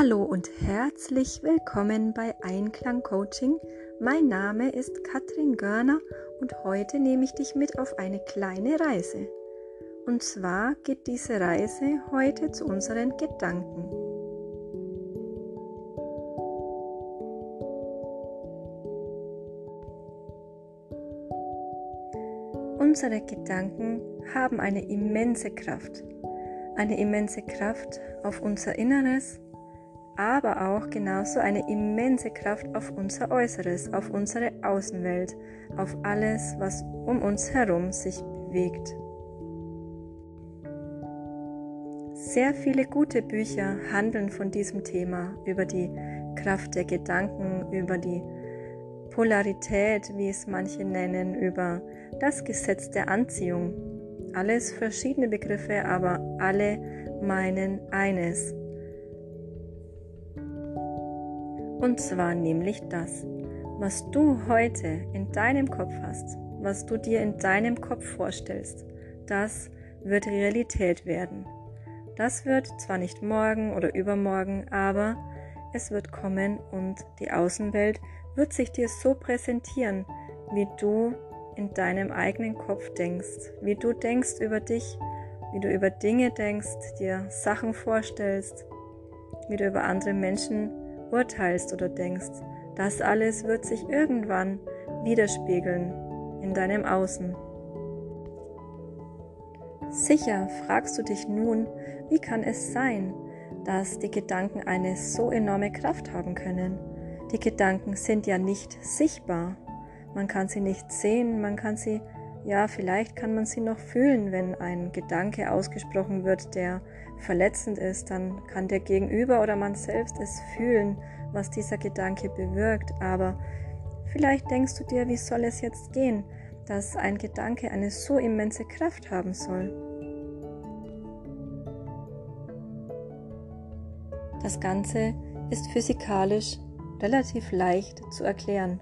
Hallo und herzlich willkommen bei Einklang Coaching. Mein Name ist Katrin Görner und heute nehme ich dich mit auf eine kleine Reise. Und zwar geht diese Reise heute zu unseren Gedanken. Unsere Gedanken haben eine immense Kraft. Eine immense Kraft auf unser Inneres, aber auch genauso eine immense Kraft auf unser Äußeres, auf unsere Außenwelt, auf alles, was um uns herum sich bewegt. Sehr viele gute Bücher handeln von diesem Thema, über die Kraft der Gedanken, über die Polarität, wie es manche nennen, über das Gesetz der Anziehung. Alles verschiedene Begriffe, aber alle meinen eines. Und zwar nämlich das, was du heute in deinem Kopf hast, was du dir in deinem Kopf vorstellst, das wird Realität werden. Das wird zwar nicht morgen oder übermorgen, aber es wird kommen und die Außenwelt wird sich dir so präsentieren, wie du in deinem eigenen Kopf denkst, wie du denkst über dich, wie du über Dinge denkst, dir Sachen vorstellst, wie du über andere Menschen urteilst oder denkst, das alles wird sich irgendwann widerspiegeln in deinem Außen. Sicher fragst du dich nun, wie kann es sein, dass die Gedanken eine so enorme Kraft haben können? Die Gedanken sind ja nicht sichtbar. Man kann sie nicht sehen, man kann sie, ja, vielleicht kann man sie noch fühlen, wenn ein Gedanke ausgesprochen wird, der verletzend ist, dann kann der Gegenüber oder man selbst es fühlen, was dieser Gedanke bewirkt. Aber vielleicht denkst du dir, wie soll es jetzt gehen, dass ein Gedanke eine so immense Kraft haben soll. Das Ganze ist physikalisch relativ leicht zu erklären.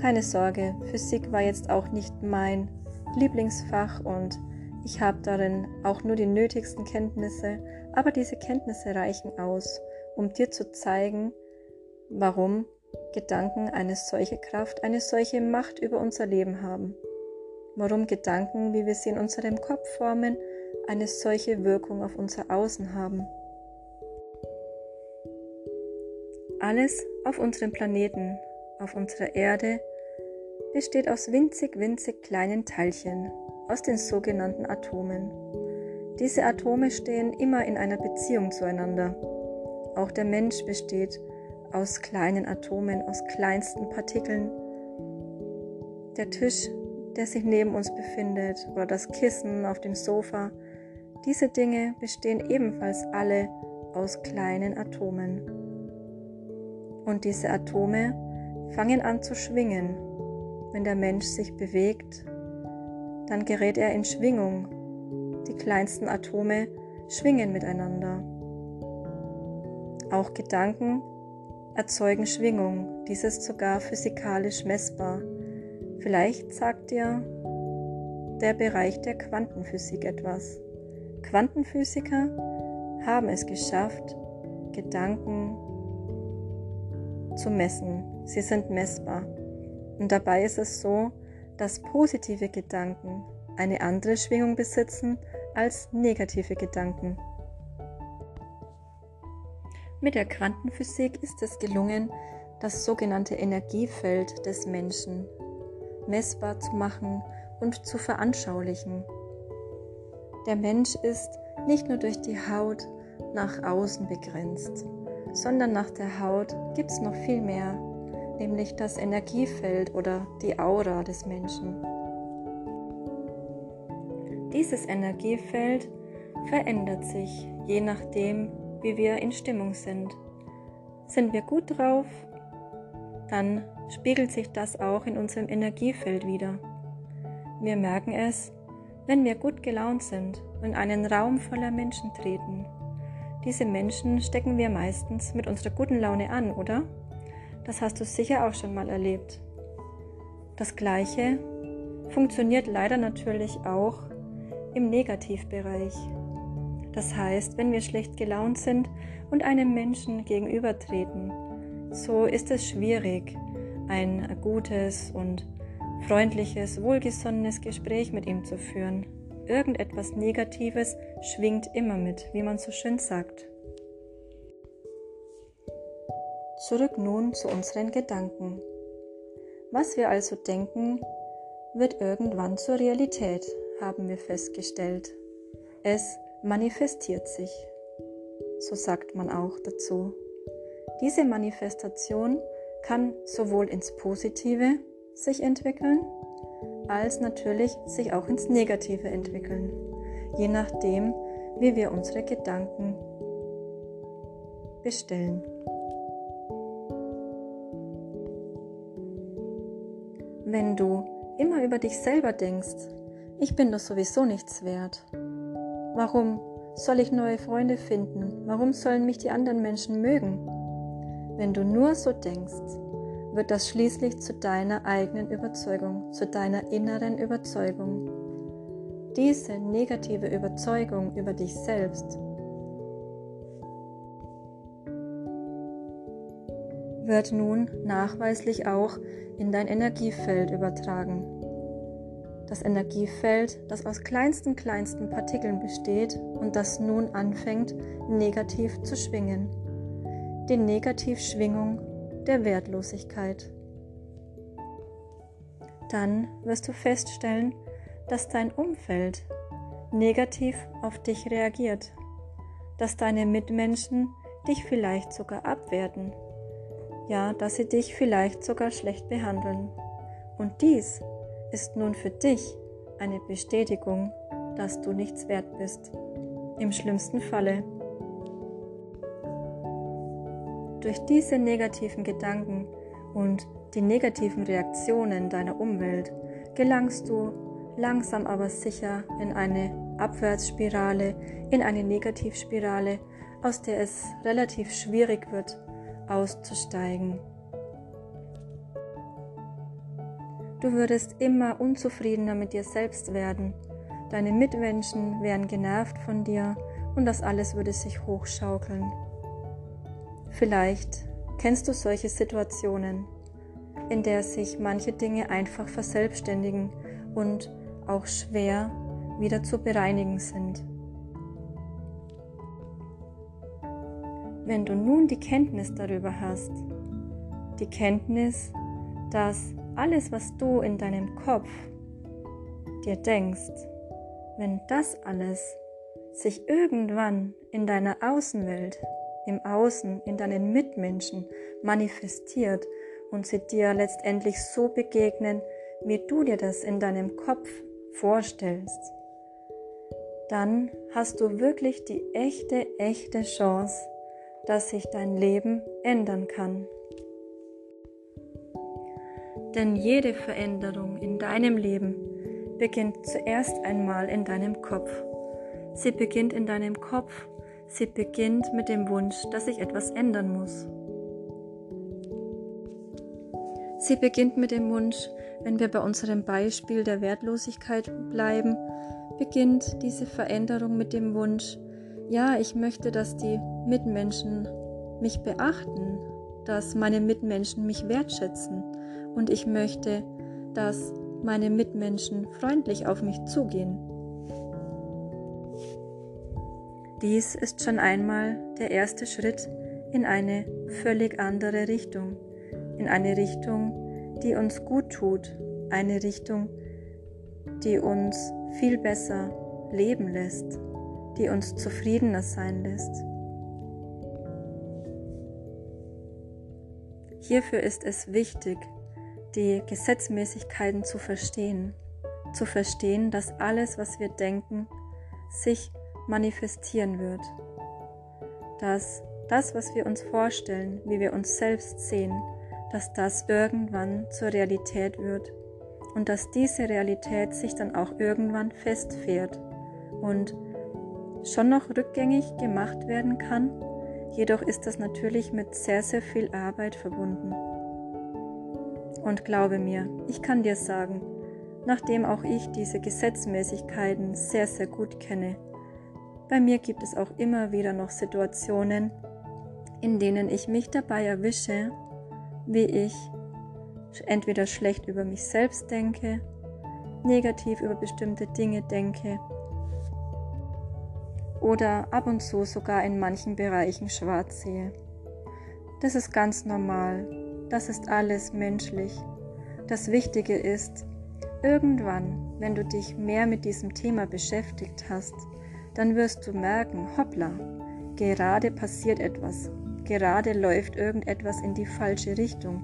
Keine Sorge, Physik war jetzt auch nicht mein Lieblingsfach und ich habe darin auch nur die nötigsten Kenntnisse, aber diese Kenntnisse reichen aus, um dir zu zeigen, warum Gedanken eine solche Kraft, eine solche Macht über unser Leben haben. Warum Gedanken, wie wir sie in unserem Kopf formen, eine solche Wirkung auf unser Außen haben. Alles auf unserem Planeten, auf unserer Erde, besteht aus winzig, winzig kleinen Teilchen, aus den sogenannten Atomen. Diese Atome stehen immer in einer Beziehung zueinander. Auch der Mensch besteht aus kleinen Atomen, aus kleinsten Partikeln. Der Tisch, der sich neben uns befindet, oder das Kissen auf dem Sofa, diese Dinge bestehen ebenfalls alle aus kleinen Atomen. Und diese Atome fangen an zu schwingen. Wenn der Mensch sich bewegt, dann gerät er in Schwingung. Die kleinsten Atome schwingen miteinander. Auch Gedanken erzeugen Schwingung, dies ist sogar physikalisch messbar. Vielleicht sagt dir der Bereich der Quantenphysik etwas. Quantenphysiker haben es geschafft, Gedanken zu messen. Sie sind messbar. Und dabei ist es so, dass positive Gedanken eine andere Schwingung besitzen als negative Gedanken. Mit der Quantenphysik ist es gelungen, das sogenannte Energiefeld des Menschen messbar zu machen und zu veranschaulichen. Der Mensch ist nicht nur durch die Haut nach außen begrenzt, sondern nach der Haut gibt es noch viel mehr, nämlich das Energiefeld oder die Aura des Menschen. Dieses Energiefeld verändert sich je nachdem, wie wir in Stimmung sind. Sind wir gut drauf, dann spiegelt sich das auch in unserem Energiefeld wieder. Wir merken es, wenn wir gut gelaunt sind und in einen Raum voller Menschen treten. Diese Menschen stecken wir meistens mit unserer guten Laune an, oder? Das hast du sicher auch schon mal erlebt. Das Gleiche funktioniert leider natürlich auch im Negativbereich. Das heißt, wenn wir schlecht gelaunt sind und einem Menschen gegenübertreten, so ist es schwierig, ein gutes und freundliches, wohlgesonnenes Gespräch mit ihm zu führen. Irgendetwas Negatives schwingt immer mit, wie man so schön sagt. Zurück nun zu unseren Gedanken. Was wir also denken, wird irgendwann zur Realität, haben wir festgestellt. Es manifestiert sich. So sagt man auch dazu. Diese Manifestation kann sowohl ins Positive sich entwickeln, als natürlich sich auch ins Negative entwickeln, je nachdem, wie wir unsere Gedanken bestellen. Wenn du immer über dich selber denkst, ich bin doch sowieso nichts wert. Warum soll ich neue Freunde finden? Warum sollen mich die anderen Menschen mögen? Wenn du nur so denkst, wird das schließlich zu deiner eigenen Überzeugung, zu deiner inneren Überzeugung. Diese negative Überzeugung über dich selbst wird nun nachweislich auch in dein Energiefeld übertragen. Das Energiefeld, das aus kleinsten, kleinsten Partikeln besteht und das nun anfängt, negativ zu schwingen. Die Negativschwingung der Wertlosigkeit. Dann wirst du feststellen, dass dein Umfeld negativ auf dich reagiert, dass deine Mitmenschen dich vielleicht sogar abwerten ja, dass sie dich vielleicht sogar schlecht behandeln. Und dies ist nun für dich eine Bestätigung, dass du nichts wert bist. Im schlimmsten Falle. Durch diese negativen Gedanken und die negativen Reaktionen deiner Umwelt gelangst du langsam aber sicher in eine Abwärtsspirale, in eine Negativspirale, aus der es relativ schwierig wird, auszusteigen. Du würdest immer unzufriedener mit dir selbst werden. Deine Mitmenschen wären genervt von dir und das alles würde sich hochschaukeln. Vielleicht kennst du solche Situationen, in der sich manche Dinge einfach verselbstständigen und auch schwer wieder zu bereinigen sind. Wenn du nun die Kenntnis darüber hast, die Kenntnis, dass alles, was du in deinem Kopf dir denkst, wenn das alles sich irgendwann in deiner Außenwelt, im Außen, in deinen Mitmenschen manifestiert und sie dir letztendlich so begegnen, wie du dir das in deinem Kopf vorstellst, dann hast du wirklich die echte, echte Chance, dass sich dein Leben ändern kann. Denn jede Veränderung in deinem Leben beginnt zuerst einmal in deinem Kopf. Sie beginnt in deinem Kopf, sie beginnt mit dem Wunsch, dass sich etwas ändern muss. Sie beginnt mit dem Wunsch, wenn wir bei unserem Beispiel der Wertlosigkeit bleiben, beginnt diese Veränderung mit dem Wunsch, ja, ich möchte, dass die Mitmenschen mich beachten, dass meine Mitmenschen mich wertschätzen. Und ich möchte, dass meine Mitmenschen freundlich auf mich zugehen. Dies ist schon einmal der erste Schritt in eine völlig andere Richtung, in eine Richtung, die uns gut tut, eine Richtung, die uns viel besser leben lässt die uns zufriedener sein lässt. Hierfür ist es wichtig, die Gesetzmäßigkeiten zu verstehen, zu verstehen, dass alles, was wir denken, sich manifestieren wird, dass das, was wir uns vorstellen, wie wir uns selbst sehen, dass das irgendwann zur Realität wird und dass diese Realität sich dann auch irgendwann festfährt und schon noch rückgängig gemacht werden kann, jedoch ist das natürlich mit sehr, sehr viel Arbeit verbunden. Und glaube mir, ich kann dir sagen, nachdem auch ich diese Gesetzmäßigkeiten sehr, sehr gut kenne, Bei mir gibt es auch immer wieder noch Situationen, in denen ich mich dabei erwische, wie ich entweder schlecht über mich selbst denke, negativ über bestimmte Dinge denke oder ab und zu sogar in manchen Bereichen schwarz sehe. Das ist ganz normal, das ist alles menschlich. Das Wichtige ist, irgendwann, wenn du dich mehr mit diesem Thema beschäftigt hast, dann wirst du merken, hoppla, gerade passiert etwas, gerade läuft irgendetwas in die falsche Richtung.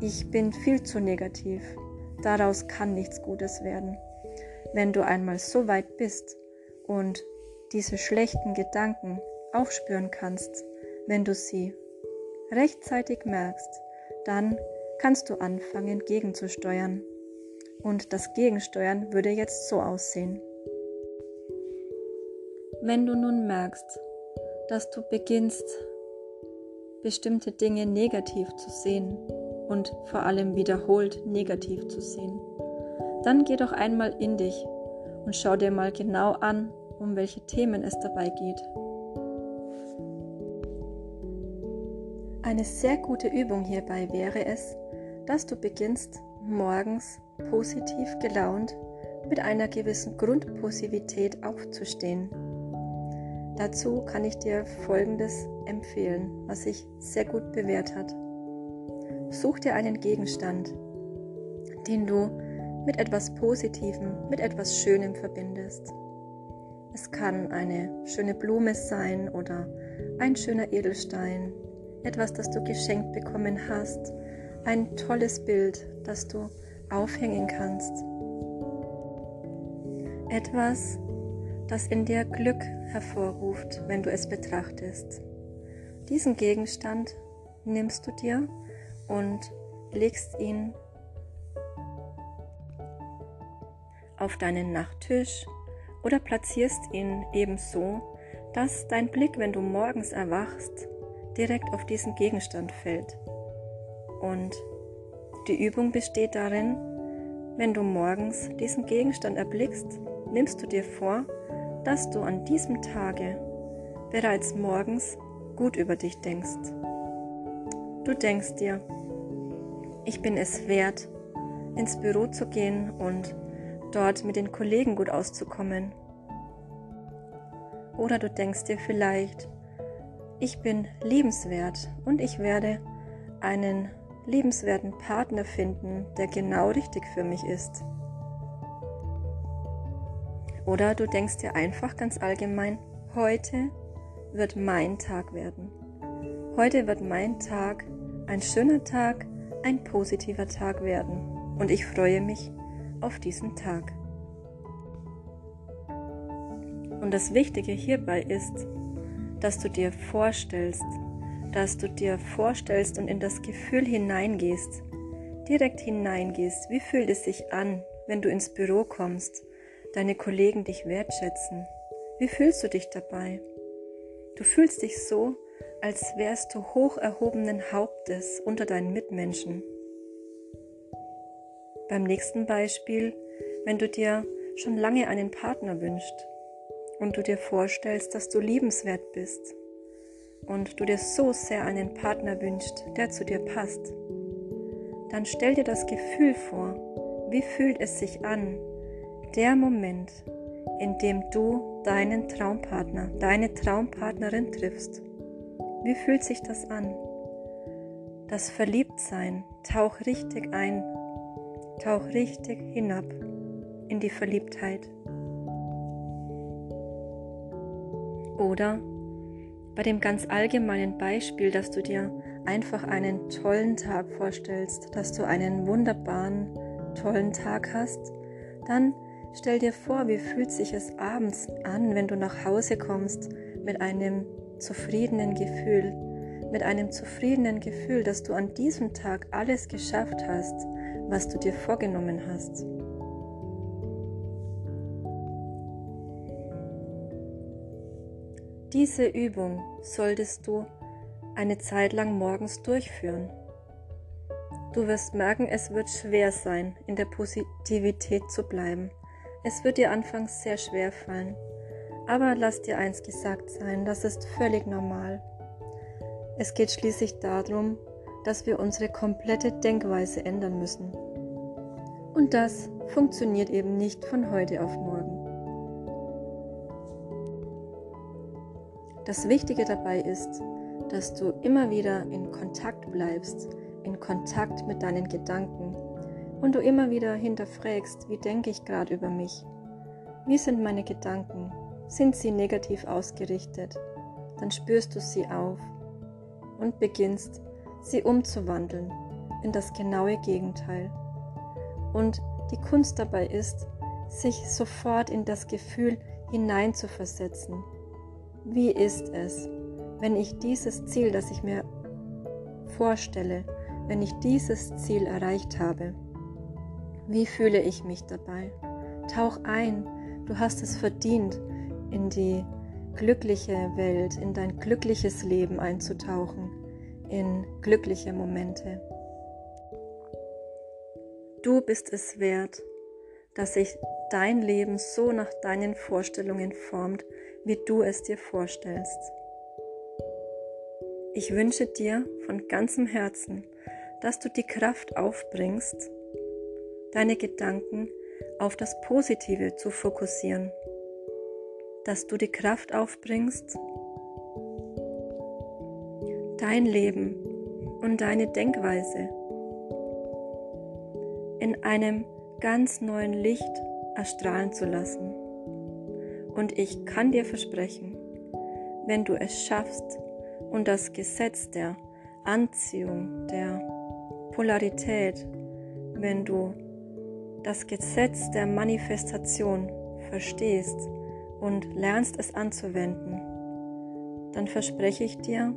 Ich bin viel zu negativ. Daraus kann nichts Gutes werden. Wenn du einmal so weit bist und diese schlechten Gedanken aufspüren kannst, wenn du sie rechtzeitig merkst, dann kannst du anfangen gegenzusteuern. Und das Gegensteuern würde jetzt so aussehen. Wenn du nun merkst, dass du beginnst, bestimmte Dinge negativ zu sehen und vor allem wiederholt negativ zu sehen, dann geh doch einmal in dich und schau dir mal genau an, um welche Themen es dabei geht. Eine sehr gute Übung hierbei wäre es, dass du beginnst, morgens positiv gelaunt mit einer gewissen Grundpositivität aufzustehen. Dazu kann ich dir Folgendes empfehlen, was sich sehr gut bewährt hat. Such dir einen Gegenstand, den du mit etwas Positivem, mit etwas Schönem verbindest. Es kann eine schöne Blume sein oder ein schöner Edelstein, etwas, das du geschenkt bekommen hast, ein tolles Bild, das du aufhängen kannst. Etwas, das in dir Glück hervorruft, wenn du es betrachtest. Diesen Gegenstand nimmst du dir und legst ihn auf deinen Nachttisch oder platzierst ihn ebenso, dass dein Blick, wenn du morgens erwachst, direkt auf diesen Gegenstand fällt. Und die Übung besteht darin, wenn du morgens diesen Gegenstand erblickst, nimmst du dir vor, dass du an diesem Tage bereits morgens gut über dich denkst. Du denkst dir, ich bin es wert, ins Büro zu gehen und dort mit den Kollegen gut auszukommen. Oder du denkst dir vielleicht, ich bin liebenswert und ich werde einen liebenswerten Partner finden, der genau richtig für mich ist. Oder du denkst dir einfach ganz allgemein, heute wird mein Tag werden. Heute wird mein Tag ein schöner Tag, ein positiver Tag werden und ich freue mich auf diesen Tag. Und das Wichtige hierbei ist, dass du dir vorstellst, dass du dir vorstellst und in das Gefühl hineingehst, direkt hineingehst, wie fühlt es sich an, wenn du ins Büro kommst, deine Kollegen dich wertschätzen. Wie fühlst du dich dabei? Du fühlst dich so, als wärst du hoch erhobenen Hauptes unter deinen Mitmenschen. Beim nächsten Beispiel, wenn du dir schon lange einen Partner wünschst und du dir vorstellst, dass du liebenswert bist und du dir so sehr einen Partner wünschst, der zu dir passt, dann stell dir das Gefühl vor, wie fühlt es sich an, der Moment, in dem du deinen Traumpartner, deine Traumpartnerin triffst. Wie fühlt sich das an? Das Verliebtsein, tauch richtig ein, tauch richtig hinab in die Verliebtheit. Oder bei dem ganz allgemeinen Beispiel, dass du dir einfach einen tollen Tag vorstellst, dass du einen wunderbaren, tollen Tag hast, dann stell dir vor, wie fühlt sich es abends an, wenn du nach Hause kommst mit einem zufriedenen Gefühl, mit einem zufriedenen Gefühl, dass du an diesem Tag alles geschafft hast, was du dir vorgenommen hast. Diese Übung solltest du eine Zeit lang morgens durchführen. Du wirst merken, es wird schwer sein, in der Positivität zu bleiben. Es wird dir anfangs sehr schwer fallen. Aber lass dir eins gesagt sein, das ist völlig normal. Es geht schließlich darum, dass wir unsere komplette Denkweise ändern müssen. Und das funktioniert eben nicht von heute auf morgen. Das Wichtige dabei ist, dass du immer wieder in Kontakt bleibst, in Kontakt mit deinen Gedanken und du immer wieder hinterfragst, wie denke ich gerade über mich? Wie sind meine Gedanken? Sind sie negativ ausgerichtet? Dann spürst du sie auf und beginnst, sie umzuwandeln in das genaue Gegenteil. Und die Kunst dabei ist, sich sofort in das Gefühl hineinzuversetzen. Wie ist es, wenn ich dieses Ziel, das ich mir vorstelle, wenn ich dieses Ziel erreicht habe? Wie fühle ich mich dabei? Tauch ein, du hast es verdient, in die glückliche Welt, in dein glückliches Leben einzutauchen, in glückliche Momente. Du bist es wert, dass sich dein Leben so nach deinen Vorstellungen formt, wie du es dir vorstellst. Ich wünsche dir von ganzem Herzen, dass du die Kraft aufbringst, deine Gedanken auf das Positive zu fokussieren dass du die Kraft aufbringst, dein Leben und deine Denkweise in einem ganz neuen Licht erstrahlen zu lassen. Und ich kann dir versprechen, wenn du es schaffst und das Gesetz der Anziehung, der Polarität, wenn du das Gesetz der Manifestation verstehst, und lernst es anzuwenden, dann verspreche ich dir,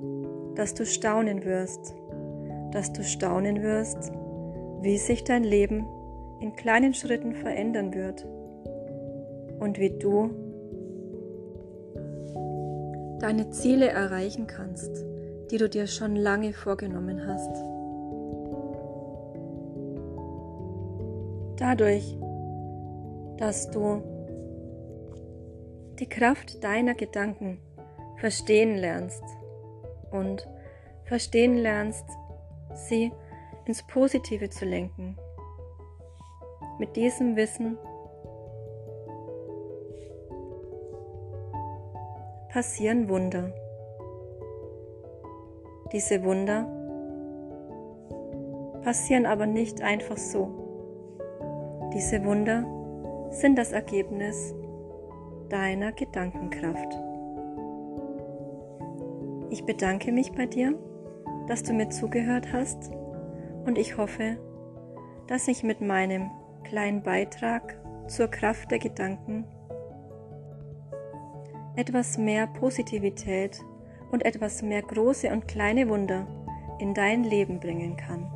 dass du staunen wirst, dass du staunen wirst, wie sich dein Leben in kleinen Schritten verändern wird. Und wie du deine Ziele erreichen kannst, die du dir schon lange vorgenommen hast. Dadurch, dass du die Kraft deiner Gedanken verstehen lernst und verstehen lernst, sie ins Positive zu lenken. Mit diesem Wissen passieren Wunder. Diese Wunder passieren aber nicht einfach so. Diese Wunder sind das Ergebnis deiner Gedankenkraft. Ich bedanke mich bei dir, dass du mir zugehört hast und ich hoffe, dass ich mit meinem kleinen Beitrag zur Kraft der Gedanken etwas mehr Positivität und etwas mehr große und kleine Wunder in dein Leben bringen kann.